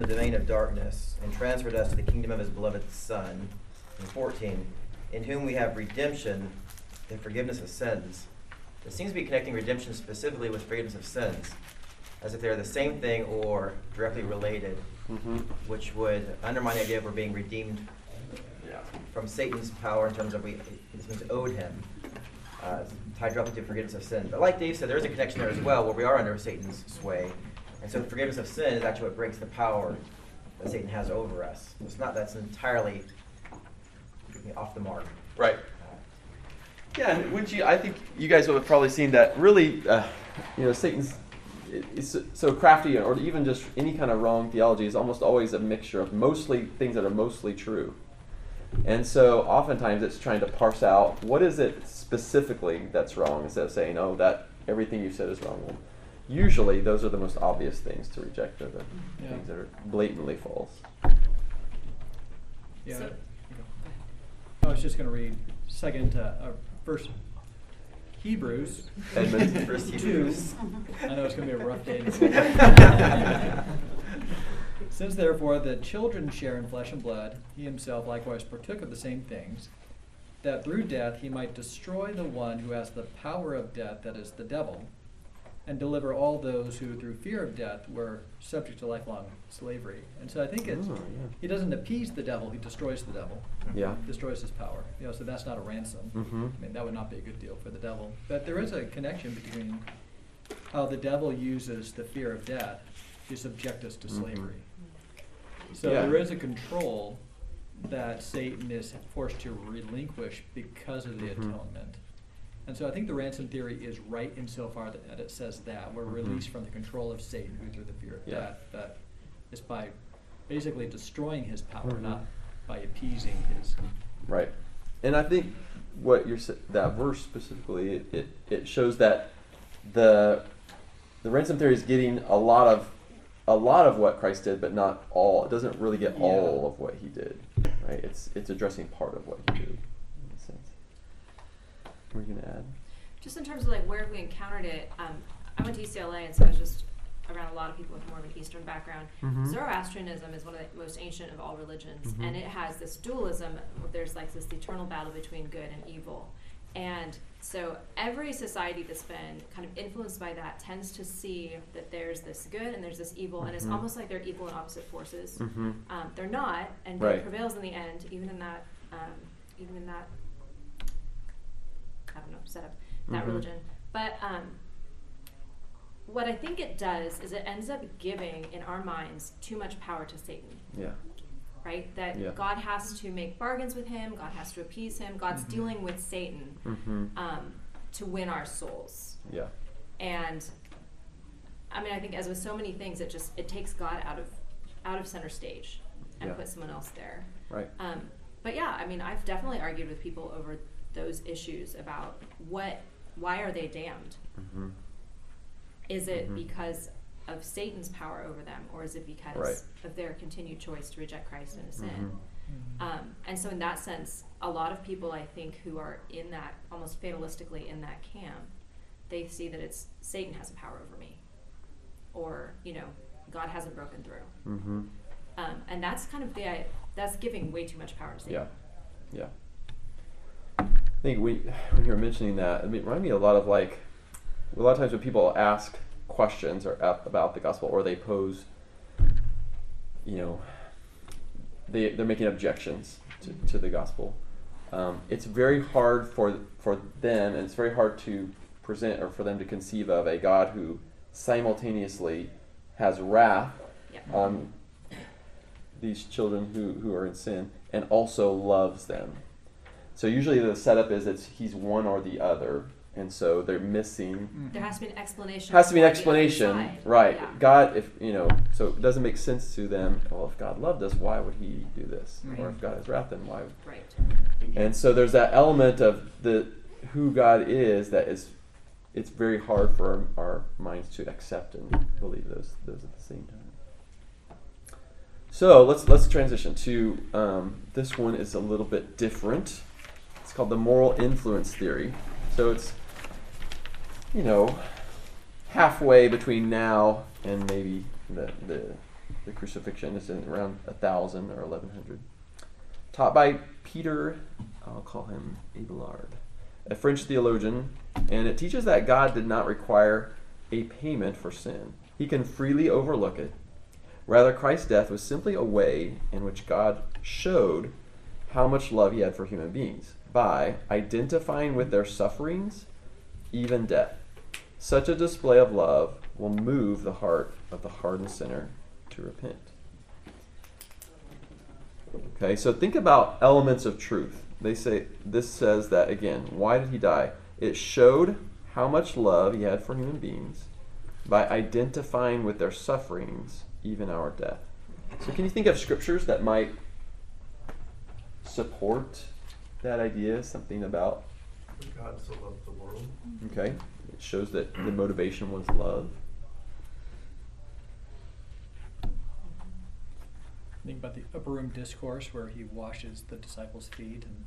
the domain of darkness and transferred us to the kingdom of his beloved Son. And 14, in whom we have redemption, the forgiveness of sins. It seems to be connecting redemption specifically with forgiveness of sins, as if they're the same thing or directly related, Mm-hmm. which would undermine the idea of we're being redeemed Yeah. from Satan's power in terms of we this means owed him, uh, tied directly to forgiveness of sin. But like Dave said, there is a connection there as well, where we are under Satan's sway, and so forgiveness of sin is actually what breaks the power that Satan has over us. It's not that's entirely off the mark. Right. Yeah, and wouldn't you? I think you guys would have probably seen that. Really, uh, you know, Satan's is so crafty, or even just any kind of wrong theology is almost always a mixture of mostly things that are mostly true. And so, oftentimes, it's trying to parse out what is it specifically that's wrong, instead of saying, "Oh, that everything you said is wrong." Well, usually, those are the most obvious things to reject. Are the Yeah. things that are blatantly false. Yeah. So- I was just going to read second, uh, uh, first Hebrews. Edmund. First two. Hebrews. I know it's going to be a rough day. Since therefore the children share in flesh and blood, he himself likewise partook of the same things, that through death he might destroy the one who has the power of death, that is the devil, and deliver all those who through fear of death were subject to lifelong slavery. And so I think it's Oh, yeah. he doesn't appease the devil; he destroys the devil, Yeah. destroys his power. You know, so that's not a ransom. Mhm. I mean, that would not be a good deal for the devil. But there is a connection between how the devil uses the fear of death to subject us to Mhm. slavery. So Yeah. there is a control that Satan is forced to relinquish because of the Mhm. atonement. And so I think the ransom theory is right insofar that that it says that we're Mhm. released from the control of Satan who through the fear of Yeah. death, but it's by basically destroying his power, Mhm. not by appeasing his. Right. And I think what you're that verse specifically it, it, it shows that the the ransom theory is getting a lot of a lot of what Christ did, but not all. It doesn't really get all of what he did. Right? It's it's addressing part of what he did in a sense. What are you gonna add? Just in terms of like where we encountered it, um, I went to UCLA, and so I was just around a lot of people with more of an Eastern background. Mhm. Zoroastrianism is one of the most ancient of all religions, Mhm. and it has this dualism. There's like this eternal battle between good and evil, and so every society that's been kind of influenced by that tends to see that there's this good and there's this evil, and it's Mhm. almost like they're equal and opposite forces. Mm-hmm. Um, they're not, and Right. good prevails in the end, even in that, um, even in that, I don't know, setup, that Mhm. religion. But um, what I think it does is it ends up giving, in our minds, too much power to Satan. Yeah. Right? That Yeah. God has to make bargains with him. God has to appease him. God's Mhm. dealing with Satan Mm-hmm. um, to win our souls. Yeah. And I mean, I think as with so many things, it just it takes God out of out of center stage and Yeah. puts someone else there. Right. Um, but yeah, I mean, I've definitely argued with people over those issues about what, why are they damned? Mm-hmm. Is it Mhm. because of Satan's power over them, or is it because Right. of their continued choice to reject Christ and to sin? Mhm. Um, and so, in that sense, a lot of people I think who are in that almost fatalistically in that camp, they see that it's Satan has a power over me, or you know, God hasn't broken through. Mm-hmm. Um, and that's kind of the that's giving way too much power to Satan. Yeah, yeah. I think we, when you were mentioning that, it reminded me a lot of like, a lot of times when people ask questions or about the gospel or they pose, you know, they they're making objections to, to the gospel. Um, it's very hard for for them, and it's very hard to present or for them to conceive of a God who simultaneously has wrath Yeah. on these children who, who are in sin and also loves them. So usually the setup is it's he's one or the other, and so they're missing. There has to be an explanation. Has to be an for the other explanation, right? Yeah. God, if you know, so it doesn't make sense to them. Well, if God loved us, why would He do this? Or if God is wrath, then why? Right. And so there's that element of the who God is that is, it's very hard for our, our minds to accept and believe those those at the same time. So let's let's transition to um, this one is a little bit different. Called the moral influence theory. So it's you know halfway between now and maybe the the, the crucifixion. It's in around 1000 or 1100. Taught by Peter, I'll call him Abelard, a French theologian, and it teaches that God did not require a payment for sin. He can freely overlook it. Rather, Christ's death was simply a way in which God showed how much love he had for human beings by identifying with their sufferings, even death. Such a display of love will move the heart of the hardened sinner to repent. Okay, so think about elements of truth. They say this says that again, why did he die? It showed how much love he had for human beings by identifying with their sufferings, even our death. So can you think of scriptures that might support that idea? Something about God so loved the world. okay, it shows that the motivation was love. Think about the upper room discourse where he washes the disciples' feet and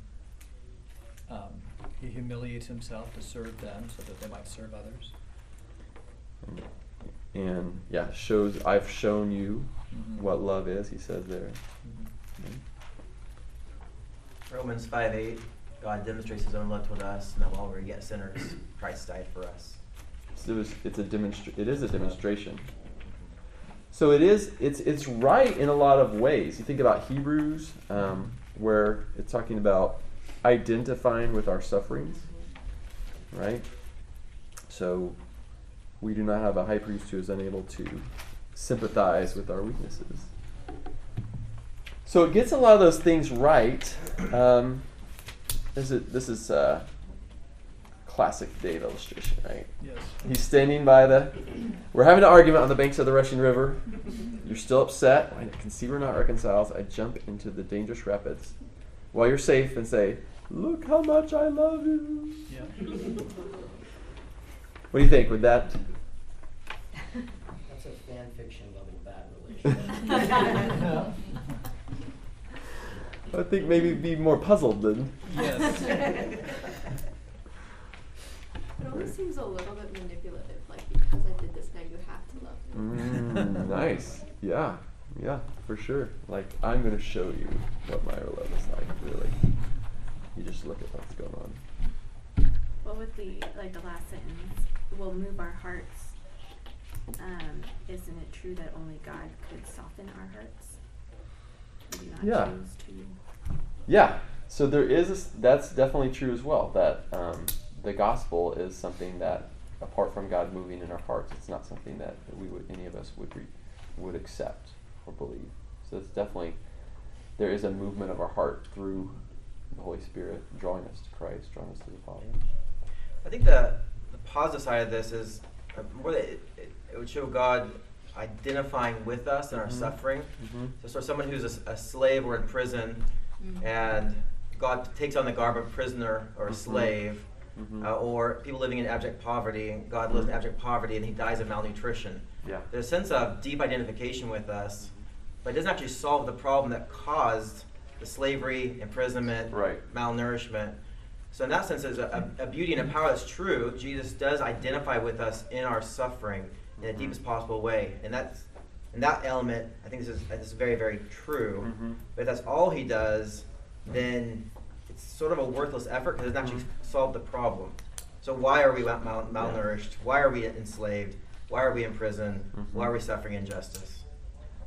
um, he humiliates himself to serve them so that they might serve others. And, and yeah, shows I've shown you Mhm. what love is, he says there. Mhm. Romans 5 8, God demonstrates his own love toward us, and that while we were yet sinners, Christ died for us. So it was, it's a demonstra- it is a demonstration. So it is it's it's right in a lot of ways. You think about Hebrews, um, where it's talking about identifying with our sufferings, right? So we do not have a high priest who is unable to sympathize with our weaknesses. So it gets a lot of those things right. Um, this is this is uh, classic Dave illustration, right? Yes. He's standing by the. We're having an argument on the banks of the rushing river. You're still upset. I can see we're not reconciled. I jump into the dangerous rapids while you're safe and say, Look how much I love you. Yeah. What do you think? Would that. That's a fan fiction level bad relationship. I think maybe be more puzzled than. Yes. It almost seems a little bit manipulative, like because I did this now you have to love me. Mm, nice. Yeah. Yeah, for sure. Like, I'm going to show you what my love is like, really. You just look at what's going on. What would the like the last sentence will move our hearts. Um, isn't it true that only God could soften our hearts? We do not Yeah. choose to. Yeah. So there is a s that's definitely true as well. That um, the gospel is something that, apart from God moving in our hearts, it's not something that we would any of us would re, would accept or believe. So it's definitely there is a movement of our heart through the Holy Spirit drawing us to Christ, drawing us to the Father. I think the, the positive side of this is uh, more that it, it, it would show God identifying with us in our Mhm. suffering. Mhm. So, sort someone who's a slave or in prison, and God takes on the garb of prisoner or a slave, Mhm. uh, or people living in abject poverty. and God lives in abject poverty and he dies of malnutrition. Yeah. There's a sense of deep identification with us, but it doesn't actually solve the problem that caused the slavery, imprisonment, Right. malnourishment. So in that sense, there's a, a, a beauty and a power that's true. Jesus does identify with us in our suffering in the deepest possible way, and that's and that element. I think this is this is very very true. Mhm. But if that's all he does, then it's sort of a worthless effort because it doesn't actually Mhm. solve the problem. So why are we mal- mal- malnourished? Why are we enslaved? Why are we in prison? Why Mhm. are we suffering injustice?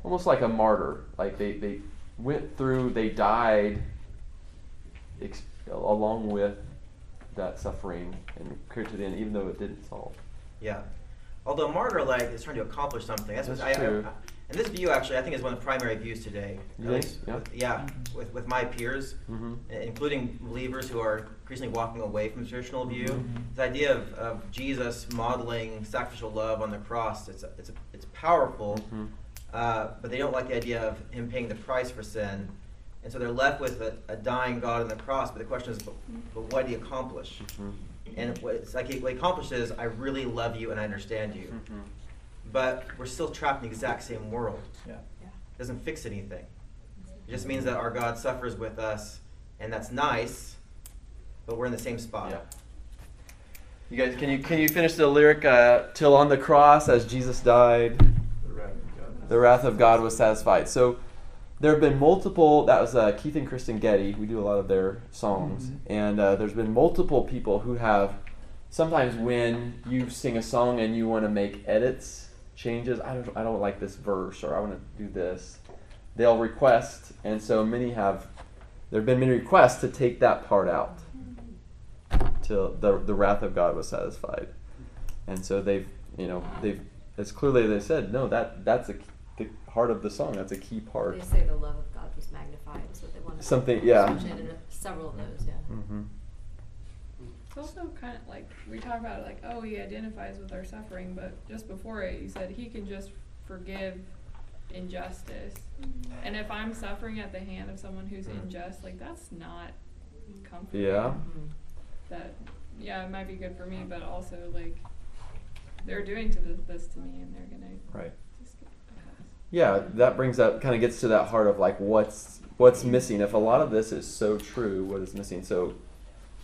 almost like a martyr. Like they, they went through, they died ex- along with that suffering and carried to the end, even though it didn't solve. Yeah. Although martyr like is trying to accomplish something. That's, what I, That's I. I- and this view actually I think is one of the primary views today. At think? least Yeah. With, yeah. With, with my peers, Mm-hmm. including believers who are increasingly walking away from the traditional view. Mhm. The idea of, of Jesus modeling sacrificial love on the cross, it's, it's, it's powerful, Mhm. uh, but they don't like the idea of him paying the price for sin. And so they're left with a, a dying God on the cross, but the question is, but, but what did he accomplish? And what it's like he, what he accomplishes, I really love you and I understand you. Mhm. But we're still trapped in the exact same world. Yeah. It doesn't fix anything. It just means that our God suffers with us, and that's nice, but we're in the same spot. Yeah. You guys, can you can you finish the lyric? Uh, Till on the cross, as Jesus died. The wrath of God. the wrath of God was satisfied. So there have been multiple. That was uh, Keith and Kristyn Getty. We do a lot of their songs, Mhm. and uh, there's been multiple people who have. Sometimes when you sing a song and you want to make edits, changes, I don't, I don't like this verse or I want to do this. They'll request, and so many have. There have been many requests to take that part out, till the the wrath of God was satisfied, and so they've, you know, they've as clearly they said, no, that that's a, the heart of the song. That's a key part. They say the love of God was magnified, is what they want to Something- yeah. switch in, several of those, yeah. Mm-hmm. It's also kind of like we talk about it like, oh, he identifies with our suffering, but just before it, you said he can just forgive injustice. And if I'm suffering at the hand of someone who's Mm. unjust, like that's not comforting. Yeah. Mhm. That yeah, it might be good for me, but also like they're doing to this, this to me, and they're gonna Right. just get a pass. Yeah, that brings up kind of gets to that heart of like what's what's missing. If a lot of this is so true, what is missing? So,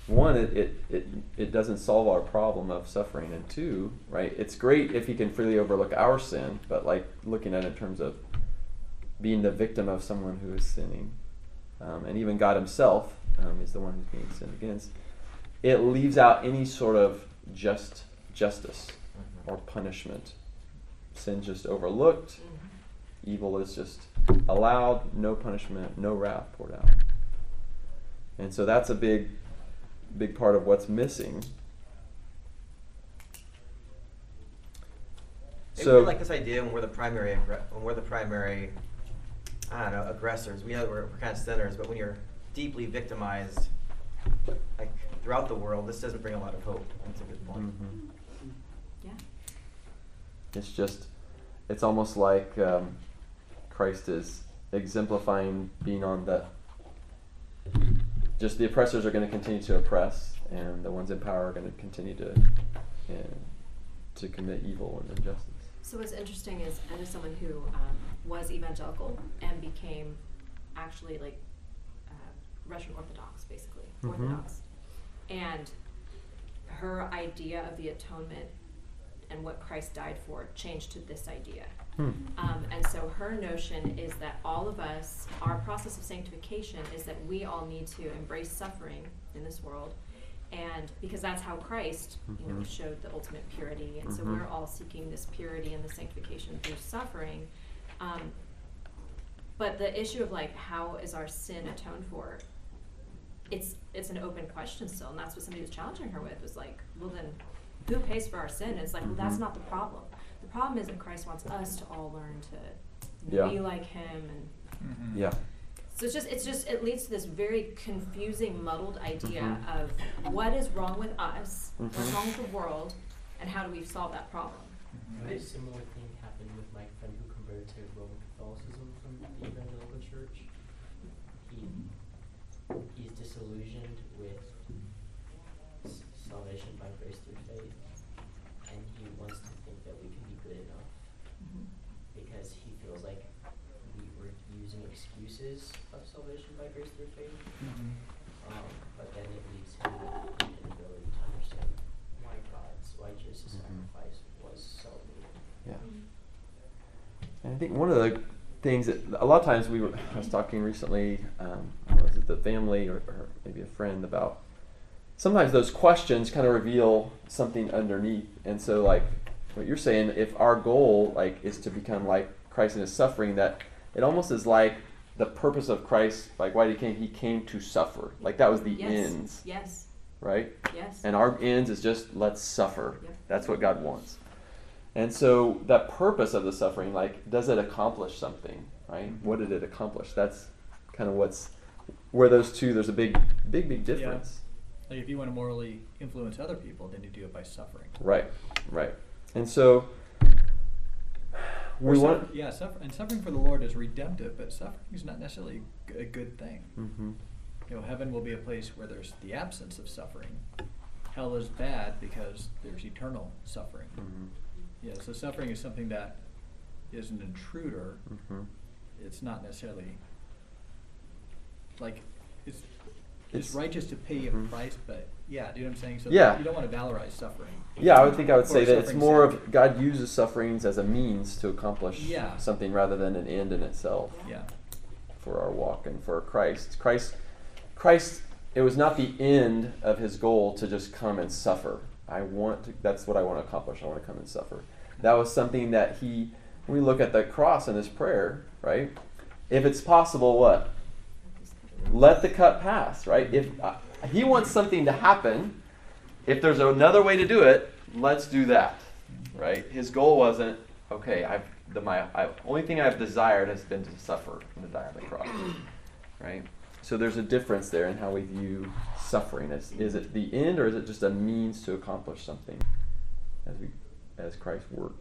one, it it, it, it doesn't solve our problem of suffering, and two, right? It's great if he can freely overlook our sin, but like looking at it in terms of being the victim of someone who is sinning, um, and even God Himself um, is the one who's being sinned against. It leaves out any sort of just justice or punishment. sin just overlooked. Evil is just allowed, no punishment, no wrath poured out. And so that's a big, big part of what's missing. Maybe So, we like this idea when we're the primary when we're the primary, I don't know, aggressors. We know we're, we're kind of sinners, but when you're deeply victimized, like throughout the world, this doesn't bring a lot of hope. That's a good point. Mhm. Yeah. it's just, it's almost like um, Christ is exemplifying being on the, just the oppressors are going to continue to oppress, and the ones in power are going to continue to, uh, to commit evil and injustice. So what's interesting is I know someone who um, was evangelical and became actually like uh, Russian Orthodox, basically Mhm. Orthodox, and her idea of the atonement and what Christ died for changed to this idea. Hmm. Um, and so her notion is that all of us, our process of sanctification is that we all need to embrace suffering in this world. And because that's how Christ, you know, Mhm. showed the ultimate purity. And so Mhm. we're all seeking this purity and the sanctification through suffering. Um, but the issue of like, how is our sin atoned for? It's, it's an open question still. And that's what somebody was challenging her with was like, well, then who pays for our sin? And it's like, well, that's Mhm. not the problem. The problem is that Christ wants us to all learn to Yeah. be like him and Mhm. Yeah. so it's just it's just it leads to this very confusing muddled idea Mhm. of what is wrong with us what's Mhm. wrong with the world and how do we solve that problem Mhm. A similar thing happened with my friend who converted to Roman Catholicism from the evangelical church. He he's disillusioned with s- salvation by grace through faith, and he wants to think that we can be good enough because he feels like we were using excuses of salvation by grace through faith. Mhm. Um, but then it leaves him with an inability to understand why God's, why Jesus' Mhm. sacrifice was so needed. Yeah. And I think one of the things that a lot of times we were, I was talking recently, um, was it the family or, or maybe a friend about sometimes those questions kind of reveal something underneath. And so, like what you're saying, if our goal like is to become like Christ in His suffering, that it almost is like the purpose of Christ, like why he came, he came to suffer. Like that was the yes ends, yes right? yes And our ends is just let's suffer. Yep. That's what God wants. And so that purpose of the suffering, like, does it accomplish something? Right? What did it accomplish? That's kind of what's where those two. There's a big, big, big Yeah. difference. Like if you want to morally influence other people, then you do it by suffering. Right. Right. And so we Or want. yeah, suffer, and suffering for the Lord is redemptive, but suffering is not necessarily a good thing. hmm You know, heaven will be a place where there's the absence of suffering. Hell is bad because there's eternal suffering. hmm Yeah, so suffering is something that is an intruder. hmm It's not necessarily like it's It's- it's righteous to pay a Mhm. price, but Yeah, do you know what I'm saying? So Yeah. you don't want to valorize suffering. Yeah, I would think I would Or say that it's more of God uses sufferings as a means to accomplish Yeah. something rather than an end in itself Yeah. for our walk and for Christ. Christ, Christ. It was not the end of his goal to just come and suffer. I want to. That's what I want to accomplish. I want to come and suffer. That was something that he. When we look at the cross in his prayer, right? If it's possible, what? Let the cup pass, right? If uh, he wants something to happen, if there's another way to do it, let's do that, right? His goal wasn't okay. I've the my I, only thing I've desired has been to suffer and to die on the cross, right? So there's a difference there in how we view suffering. Is, is it the end or is it just a means to accomplish something as we as Christ worked?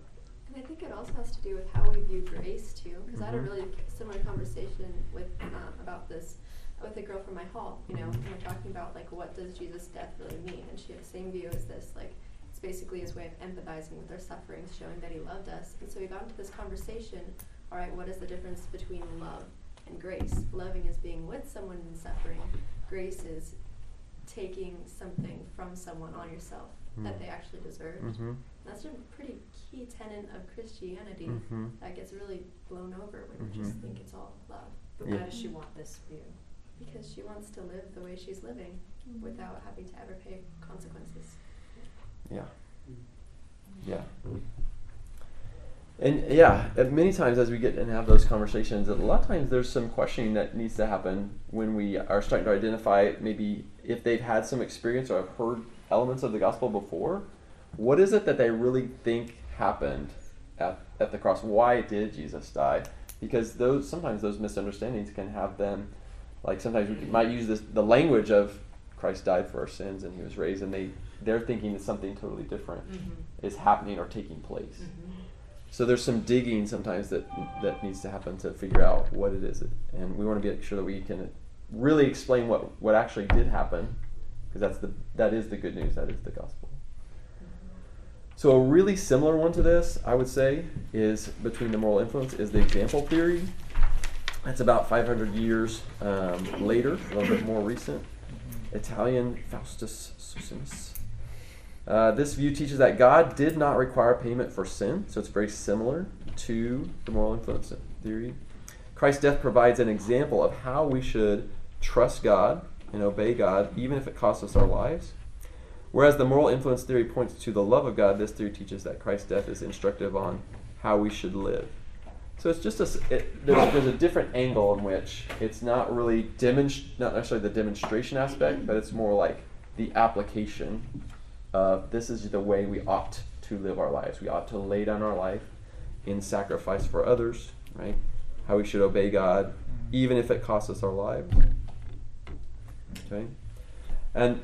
And I think it also has to do with how we view grace too, because I had a Mhm. really similar conversation with um, about this with a girl from my hall. You know, and we're talking about like what does Jesus' death really mean, and she had the same view as this. Like it's basically his way of empathizing with our sufferings, showing that he loved us. And so we got into this conversation. All right, what is the difference between love and grace? Loving is being with someone in suffering. Grace is taking something from someone on yourself that Mm. they actually deserved. Mm-hmm. That's a pretty key tenet of Christianity Mm-hmm. that gets really blown over when you just Mhm. think it's all love. But Yeah. why does she want this view? Because she wants to live the way she's living without having to ever pay consequences. Yeah. Yeah. And yeah, uh, many times as we get and have those conversations, a lot of times there's some questioning that needs to happen when we are starting to identify maybe if they've had some experience or have heard elements of the gospel before. What is it that they really think happened at, at the cross? Why did Jesus die? Because those sometimes those misunderstandings can have them like sometimes we might use this the language of Christ died for our sins and he was raised and they they're thinking that something totally different Mm-hmm. is happening or taking place. So there's some digging sometimes that that needs to happen to figure out what it is, and we want to make sure that we can really explain what what actually did happen, because that's the that is the good news. That is the gospel. So a really similar one to this, I would say, is between the moral influence is the example theory. That's about 500 years um, later, a little bit more recent. Italian Faustus Socinus. Uh, this view teaches that God did not require payment for sin, so it's very similar to the moral influence theory. Christ's death provides an example of how we should trust God and obey God, even if it costs us our lives. Whereas the moral influence theory points to the love of God, this theory teaches that Christ's death is instructive on how we should live. So it's just a it, there's, there's a different angle in which it's not really demonst- not necessarily the demonstration aspect, but it's more like the application of this is the way we ought to live our lives. We ought to lay down our life in sacrifice for others, right? How we should obey God, even if it costs us our lives. Okay, and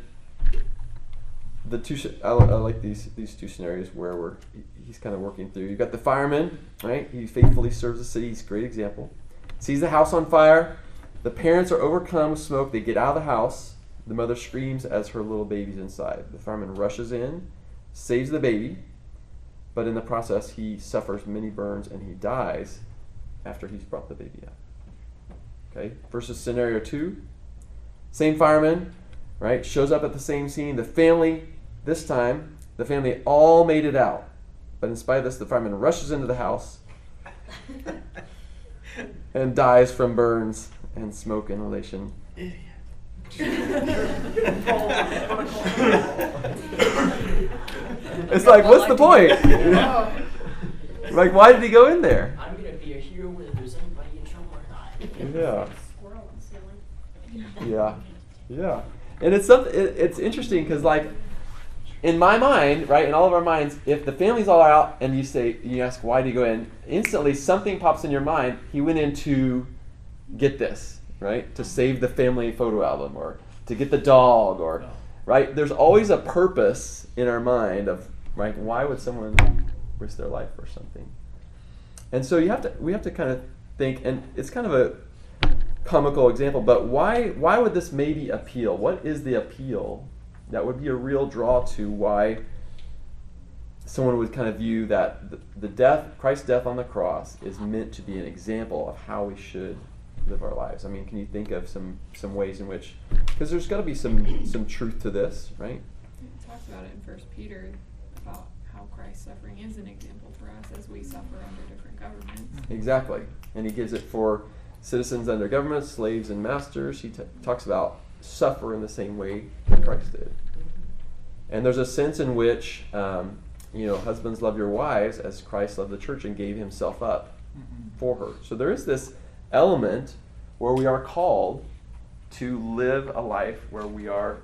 the two I, I like these these two scenarios where we're he's kind of working through. You've got the fireman, right? He faithfully serves the city. He's a great example. Sees the house on fire. The parents are overcome with smoke. They get out of the house. The mother screams as her little baby's inside. The fireman rushes in, saves the baby, but in the process he suffers many burns and he dies after he's brought the baby out. Okay. Versus scenario two. Same fireman, right? Shows up at the same scene. The family, this time, the family all made it out. But in spite of this, the fireman rushes into the house and dies from burns and smoke inhalation. Idiot. It's like, what's the point? like, why did he go in there? I'm gonna be a hero whether there's anybody in trouble or not. Yeah. Yeah, yeah, and it's something. It, it's interesting because, like, in my mind, right, in all of our minds, if the family's all out and you say, you ask, why did he go in? Instantly, something pops in your mind. He went in to get this, right, to save the family photo album, or to get the dog, or right. There's always a purpose in our mind of right. Why would someone risk their life for something? And so you have to. We have to kind of think, and it's kind of a comical example, but why why would this maybe appeal? What is the appeal that would be a real draw to why someone would kind of view that the, the death, Christ's death on the cross, is meant to be an example of how we should live our lives? I mean, can you think of some some ways in which because there's got to be some some truth to this, right? It talks about it in First Peter about how Christ's suffering is an example for us as we suffer under different governments. Exactly, and he gives it for citizens under government, slaves and masters. He t- talks about suffer in the same way that Christ did. And there's a sense in which, um, you know, husbands love your wives as Christ loved the church and gave himself up Mhm. for her. So there is this element where we are called to live a life where we are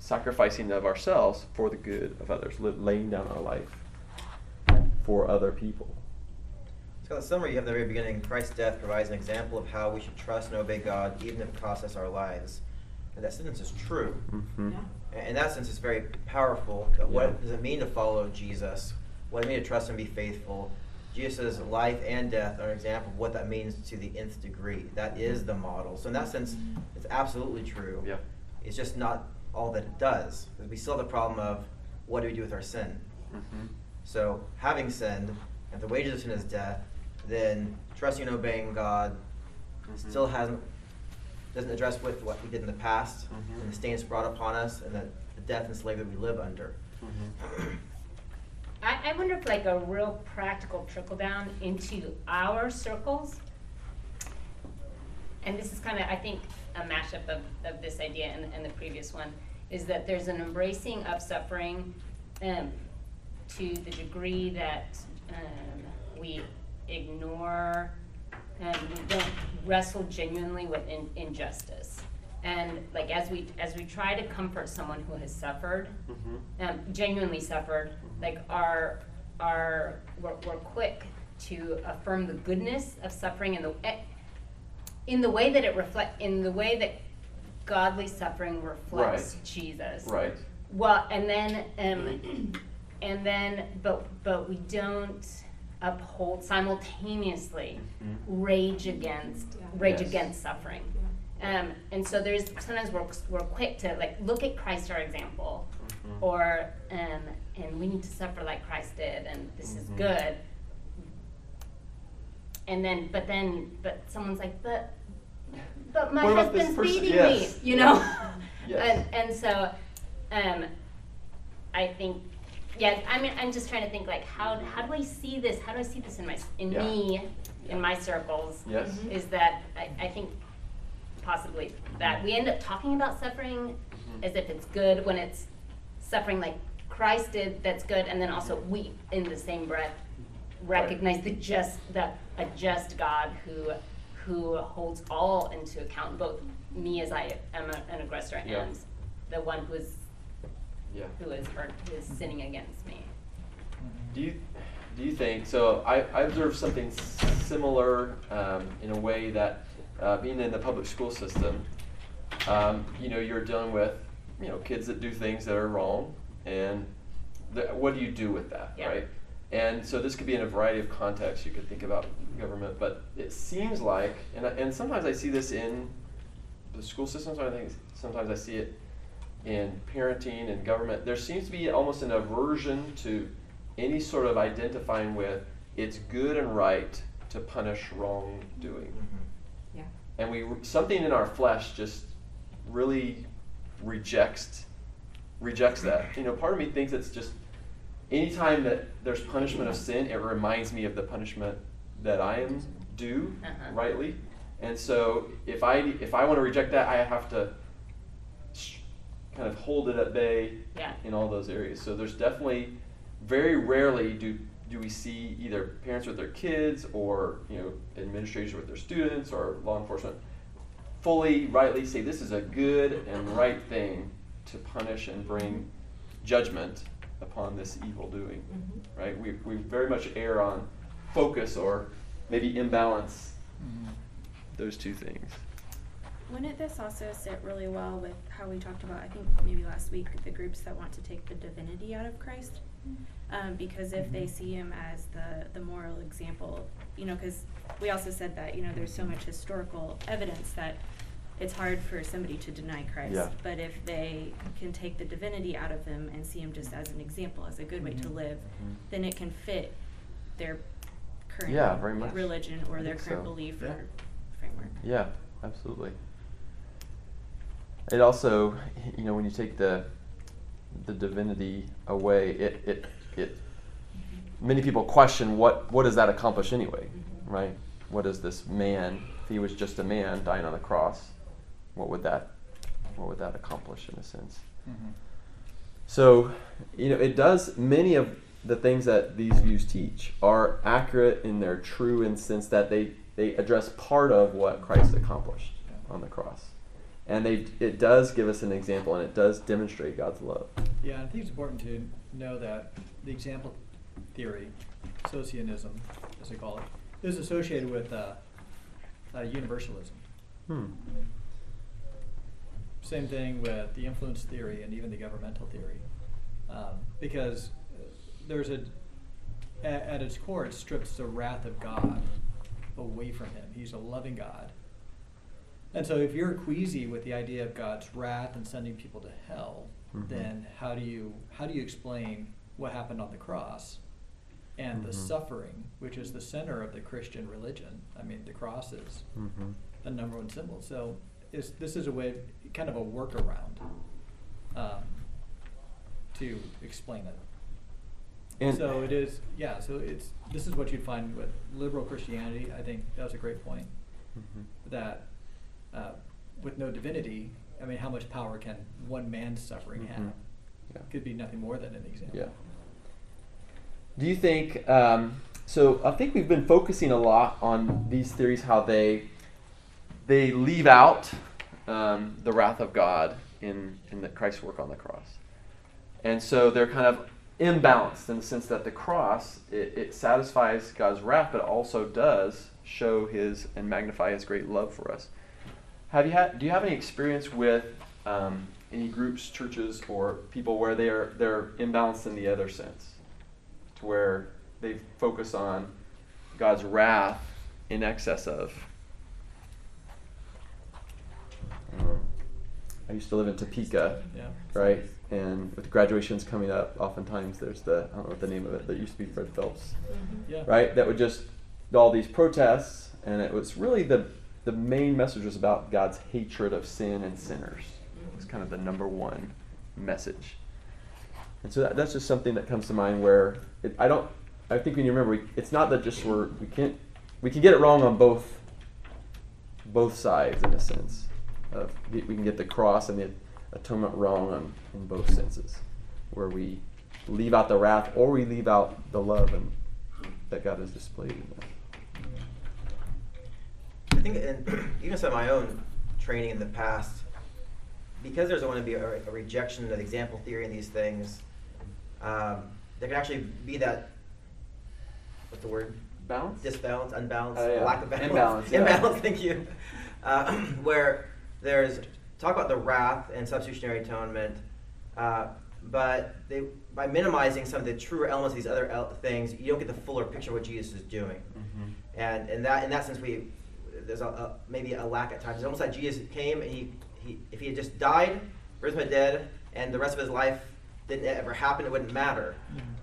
sacrificing of ourselves for the good of others, laying down our life for other people. So the summary you have at the very beginning, Christ's death provides an example of how we should trust and obey God even if it costs us our lives. And that sentence is true. Mm-hmm. And in that sense, it's very powerful. That Yeah. What does it mean to follow Jesus? What does it mean to trust and be faithful? Jesus' life and death are an example of what that means to the nth degree. That is the model. So in that sense, it's absolutely true. Yeah. It's just not all that it does. We still have the problem of what do we do with our sin? Mm-hmm. So having sinned, if the wages of sin is death, then trusting and obeying God Mhm. still hasn't doesn't address with what we did in the past Mhm. and the stains brought upon us and the, the death and slavery we live under. Mm-hmm. I, I wonder if like a real practical trickle down into our circles. And this is kind of, I think, a mashup of, of this idea and, and the previous one, is that there's an embracing of suffering um, to the degree that um, we ignore and we don't wrestle genuinely with in, injustice. And like as we as we try to comfort someone who has suffered, Mm-hmm. um, genuinely suffered, like our our we're, we're quick to affirm the goodness of suffering in the eh, in the way that it reflect in the way that godly suffering reflects Right. Jesus. Right. Well, and then um, and then but but we don't uphold simultaneously Mhm. rage against rage Yes. against suffering. Um, and so there's sometimes we're, we're quick to like look at Christ our example, Mhm. or um, and we need to suffer like Christ did, and this is Mhm. good. And then, but then, but someone's like, but, but my What husband's beating Yes. me, you know. Yes. and and so, um, I think, yeah. I mean, I'm just trying to think like, how how do I see this? How do I see this in my in Yeah. me, Yeah. in my circles? Yes. Is that I, I think possibly that we end up talking about suffering Mhm. as if it's good when it's suffering like Christ did that's good and then also we in the same breath recognize the just that a just God who who holds all into account both me as I am a, an aggressor Yeah. and the one who is Yeah. who is hurt who is sinning against me. Do you do you think so? I, I observed something similar um, in a way that uh, being in the public school system, um, you know, you're dealing with you know kids that do things that are wrong, and the, what do you do with that, Yeah. right? And so this could be in a variety of contexts. You could think about government, but it seems like, and I, and sometimes I see this in the school systems. I think sometimes I see it in parenting and government. There seems to be almost an aversion to any sort of identifying with it's good and right to punish wrongdoing. Yeah. And we something in our flesh just really rejects rejects that. You know, part of me thinks it's just anytime that there's punishment of sin, it reminds me of the punishment that I am due Uh-huh. rightly. And so if I if I want to reject that, I have to sh- kind of hold it at bay Yeah. in all those areas. So there's definitely very rarely do do we see either parents with their kids or you know administrators with their students or law enforcement fully rightly say this is a good and right thing to punish and bring judgment upon this evil doing Mm-hmm. right we, we very much err on focus or maybe imbalance Mhm. those two things Wouldn't this also sit really well with how we talked about, I think maybe last week, the groups that want to take the divinity out of Christ? Um, because if they see him as the, the moral example, you know, because we also said that, you know, there's so much historical evidence that it's hard for somebody to deny Christ. Yeah. But if they can take the divinity out of him and see him just as an example, as a good way to Mhm. live, Mhm. then it can fit their current Yeah, very much. religion or their current so. belief Yeah. or framework. yeah absolutely it also, you know, when you take the the divinity away, it it it many people question what what does that accomplish anyway, right? What is this man? If he was just a man dying on the cross, what would that what would that accomplish in a sense? Mhm. So, you know, it does many of the things that these views teach are accurate in their true in sense that they they address part of what Christ accomplished on the cross. And they it does give us an example and it does demonstrate God's love. Yeah, I think it's important to know that the example theory, Socinianism, as they call it, is associated with uh, uh, universalism. Hmm. Same thing with the influence theory and even the governmental theory, um, because uh, there's a at, at its core it strips the wrath of God away from him. He's a loving God, and so if you're queasy with the idea of God's wrath and sending people to hell, Mhm. then how do you how do you explain what happened on the cross and the Mhm. suffering, which is the center of the Christian religion? I mean, the cross is Mm-hmm. the number one symbol. So is, this is a way, kind of a workaround um, to explain it. And so it is, yeah. So it's this is what you'd find with liberal Christianity. I think that was a great point. Mhm. That uh, with no divinity, I mean, how much power can one man's suffering Mhm. have? Yeah. Could be nothing more than an example. Yeah. Do you think? Um, so I think we've been focusing a lot on these theories, how they they leave out um, the wrath of God in in the Christ's work on the cross, and so they're kind of imbalanced in the sense that the cross it, it satisfies God's wrath, but also does show His and magnify His great love for us. Have you had? Do you have any experience with um, any groups, churches, or people where they are they're imbalanced in the other sense, to where they focus on God's wrath in excess of? I used to live in Topeka, Yeah. right? And with graduations coming up, oftentimes there's the I don't know what the name of it. That used to be Fred Phelps Yeah. right? That would just all these protests, and it was really the the main message was about God's hatred of sin and sinners. It's kind of the number one message. And so that, that's just something that comes to mind where it, I don't. I think when you remember, we, it's not that just we're we can't we can get it wrong on both both sides in a sense. Of we can get the cross and the atonement wrong on in both senses, where we leave out the wrath or we leave out the love and that God has displayed in that. I think, in, even some of my own training in the past, because there's going to be a, a rejection of example theory and these things, um, there can actually be that. What's the word? Balance? Disbalance, unbalance, Oh, yeah. lack of balance. Imbalance, yeah. Imbalance. Thank you. Uh, where there's talk about the wrath and substitutionary atonement, uh, but they by minimizing some of the truer elements of these other el- things, you don't get the fuller picture of what Jesus is doing. Mhm. And in that in that sense, we there's a, a maybe a lack at times. It's almost like Jesus came and he, he if he had just died, risen from the dead, and the rest of his life didn't ever happen, it wouldn't matter.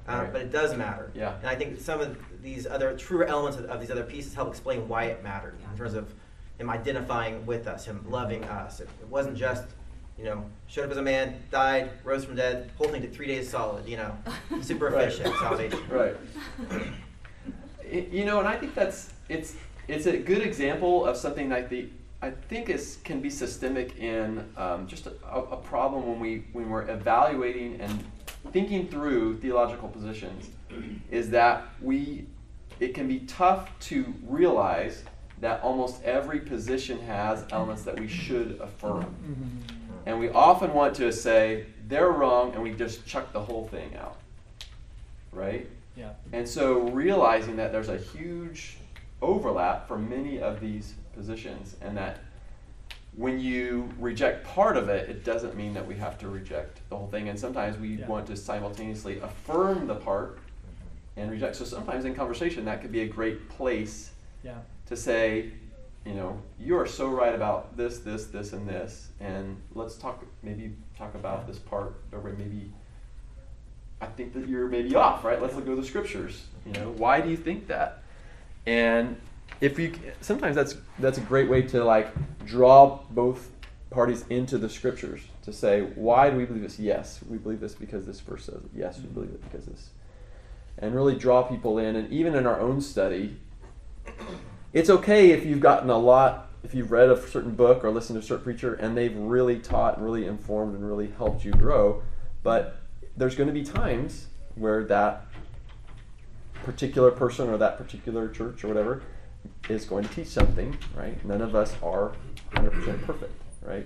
Uh, Right. But it does matter. Yeah. And I think some of these other truer elements of, of these other pieces help explain why it mattered in terms of him identifying with us, him loving us. It, it wasn't just, you know, showed up as a man, died, rose from dead, whole thing took three days solid, you know, super Right. efficient salvation. Right. You know, and I think that's it's it's a good example of something like the I think is can be systemic in um, just a, a problem when we when we're evaluating and thinking through theological positions is that we it can be tough to realize that almost every position has elements that we should affirm. Mhm. And we often want to say they're wrong and we just chuck the whole thing out. Right? Yeah. And so realizing that there's a huge overlap for many of these positions and that when you reject part of it, it doesn't mean that we have to reject the whole thing. And sometimes we Yeah. want to simultaneously affirm the part and reject. So sometimes in conversation, that could be a great place Yeah. to say, you know, you are so right about this, this, this, and this, and let's talk, maybe talk about this part, or maybe I think that you're maybe off, right? Let's look at the scriptures. You know, why do you think that? And if you, sometimes that's that's a great way to like draw both parties into the scriptures to say, why do we believe this? Yes, we believe this because this verse says it. Yes, we believe it because this. And really draw people in. And even in our own study, it's okay if you've gotten a lot, if you've read a certain book or listened to a certain preacher and they've really taught and really informed and really helped you grow. But there's going to be times where that particular person or that particular church or whatever is going to teach something, right? None of us are 100% perfect, right?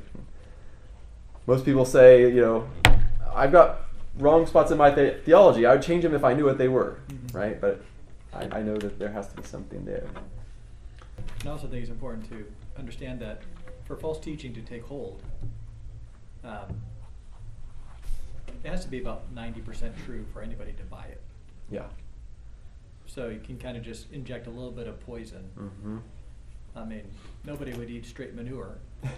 Most people say, you know, I've got wrong spots in my the- theology. I would change them if I knew what they were, Mhm. right? But I, I know that there has to be something there. And I also think it's important to understand that for false teaching to take hold, um, it has to be about ninety percent true for anybody to buy it. Yeah. So you can kind of just inject a little bit of poison. Mm-hmm. I mean, nobody would eat straight manure. But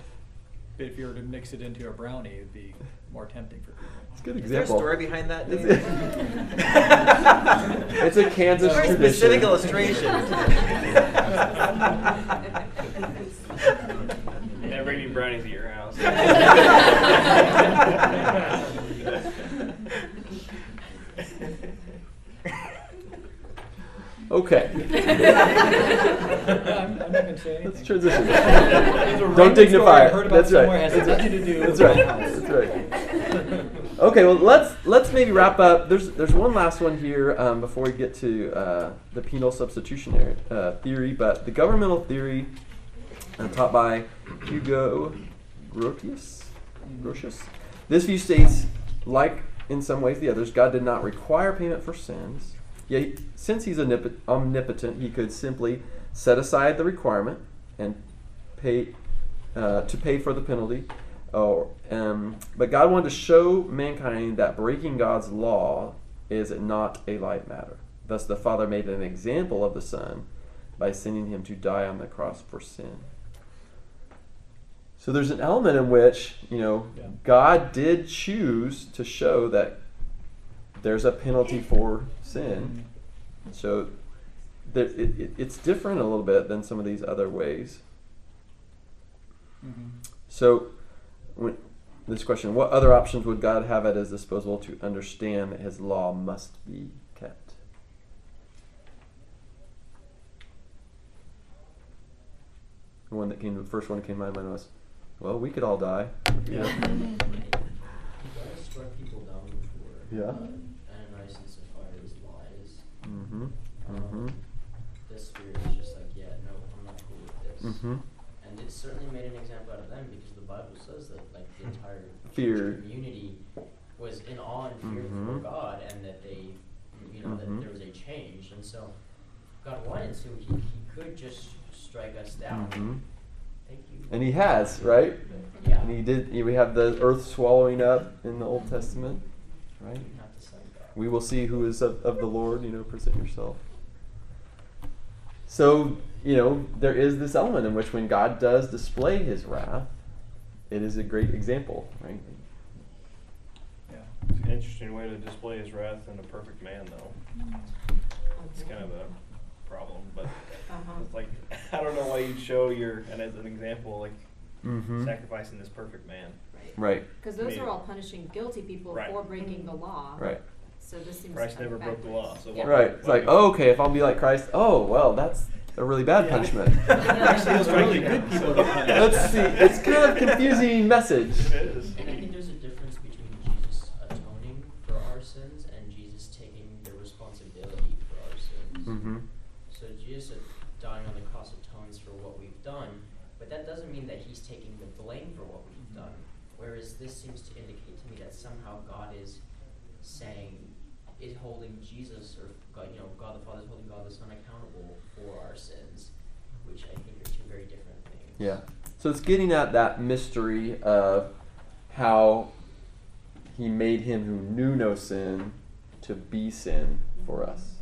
if you were to mix it into a brownie, it'd be more tempting for people. It's a good Is there a example. story behind that? It's Dave? a- It's a Kansas Very tradition. specific illustration. Never eating brownies at your house. Okay. I'm, I'm not gonna say anything. Let's transition. Don't dignify it. That's right. That's right. That's right. That's right. Okay, well let's let's maybe wrap up. There's there's one last one here um, before we get to uh, the penal substitutionary uh, theory, but the governmental theory uh, taught by Hugo Grotius. Grotius. This view states, like in some ways the others, God did not require payment for sins. Yet, since He's omnipotent, He could simply set aside the requirement and pay uh, to pay for the penalty. Oh, um, but God wanted to show mankind that breaking God's law is not a light matter. Thus, the Father made an example of the Son by sending him to die on the cross for sin. So there's an element in which, you know, Yeah. God did choose to show that there's a penalty for sin. So there, it, it, it's different a little bit than some of these other ways. Mhm. So, when, this question: What other options would God have at His disposal to understand that His law must be kept? The one that came, the first one that came to my mind was, "Well, we could all die." Yeah. You guys struck people down before. Yeah. Uh, Ananias and Sapphira's lies. Mm-hmm. Um, Mm-hmm. The spirit is just like, yeah, no, I'm not cool with this. Mm-hmm. And it certainly made an example out of them because the Bible says that like the entire Fear. community was in awe and fear Mhm. for God and that they, you know, Mhm. that there was a change. And so God wanted to, he, he could just strike us down. Mm-hmm. Thank you. And He has, right? Yeah. And He did. We have the earth swallowing up in the Old Testament, right? Not the Son God. We will see who is of, of the Lord, you know, present yourself. So, you know, there is this element in which when God does display his wrath, it is a great example, right? Yeah. It's an interesting way to display his wrath in a perfect man, though. It's kind of a problem, but Uh-huh. it's like I don't know why you'd show your and as an example like Mm-hmm. sacrificing this perfect man. Right, Because those Me. are all punishing guilty people Right. for breaking the law. right, So this seems Christ never broke the law, so Yeah. right. It's like, oh, okay, if I'll be like Christ, oh, well, that's a really bad Yeah. punishment. Actually, those really good people get punished. Let's see, it's kind of confusing message. It is. And I think there's a difference between Jesus atoning for our sins and Jesus taking the responsibility for our sins. Mm-hmm. So Jesus dying on the cross atones for what we've done, but that doesn't mean that he's taking the blame for what we've done. Whereas this seems to indicate to me that somehow God is saying, is holding Jesus or God, you know, God the Father is holding God the Son accountable for our sins, which I think are two very different things. Yeah. So it's getting at that mystery of how he made him who knew no sin to be sin for us.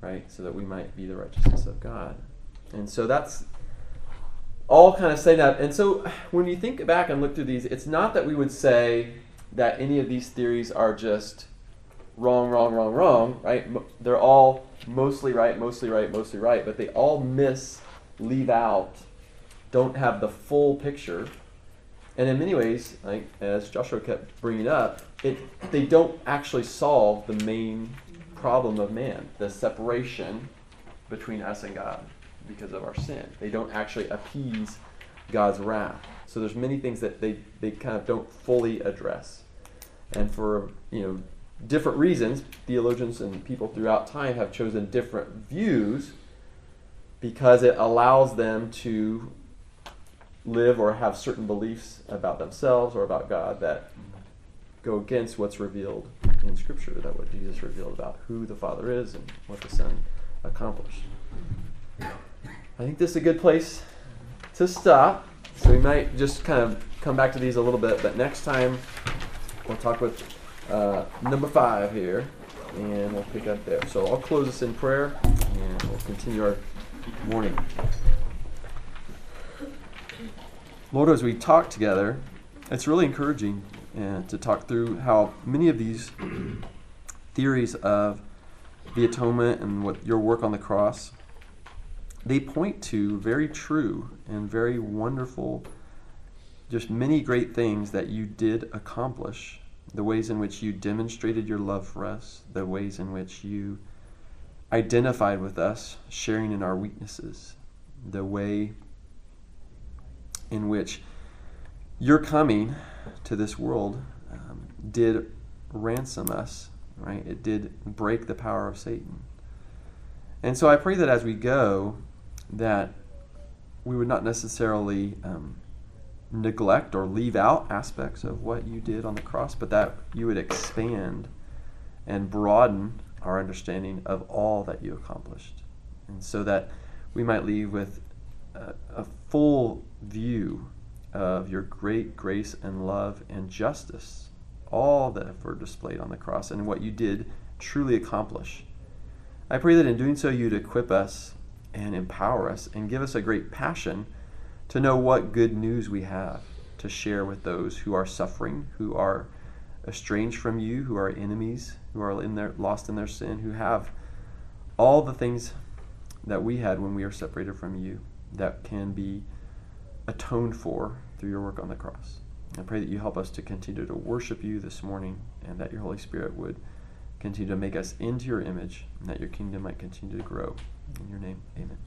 Right? So that we might be the righteousness of God. And so that's all kind of saying that. And so when you think back and look through these, it's not that we would say that any of these theories are just wrong, wrong, wrong, wrong, right? They're all mostly right, mostly right, mostly right, but they all miss, leave out, don't have the full picture and in many ways, like as Joshua kept bringing up, it they don't actually solve the main problem of man, the separation between us and God because of our sin. They don't actually appease God's wrath. So there's many things that they, they kind of don't fully address. And for you know different reasons, theologians and people throughout time have chosen different views because it allows them to live or have certain beliefs about themselves or about God that go against what's revealed in Scripture, that what Jesus revealed about who the Father is and what the Son accomplished. I think this is a good place to stop. So we might just kind of come back to these a little bit, but next time we'll talk with uh, number five here, and we'll pick up there. So I'll close this in prayer, and we'll continue our morning. Lord, as we talk together, it's really encouraging uh, to talk through how many of these theories of the atonement and what your work on the cross they point to very true and very wonderful just many great things that you did accomplish the ways in which you demonstrated your love for us the ways in which you identified with us sharing in our weaknesses the way in which your coming to this world um, did ransom us, right? It did break the power of Satan. And so I pray that as we go, that we would not necessarily um, neglect or leave out aspects of what you did on the cross, but that you would expand and broaden our understanding of all that you accomplished. And so that we might leave with a, a full view of your great grace and love and justice, all that were displayed on the cross, and what you did truly accomplish. I pray that in doing so, you'd equip us and empower us and give us a great passion to know what good news we have to share with those who are suffering, who are estranged from you, who are enemies, who are in their, lost in their sin, who have all the things that we had when we are separated from you that can be atoned for through your work on the cross. I pray that you help us to continue to worship you this morning and that your Holy Spirit would continue to make us into your image and that your kingdom might continue to grow. In your name, amen.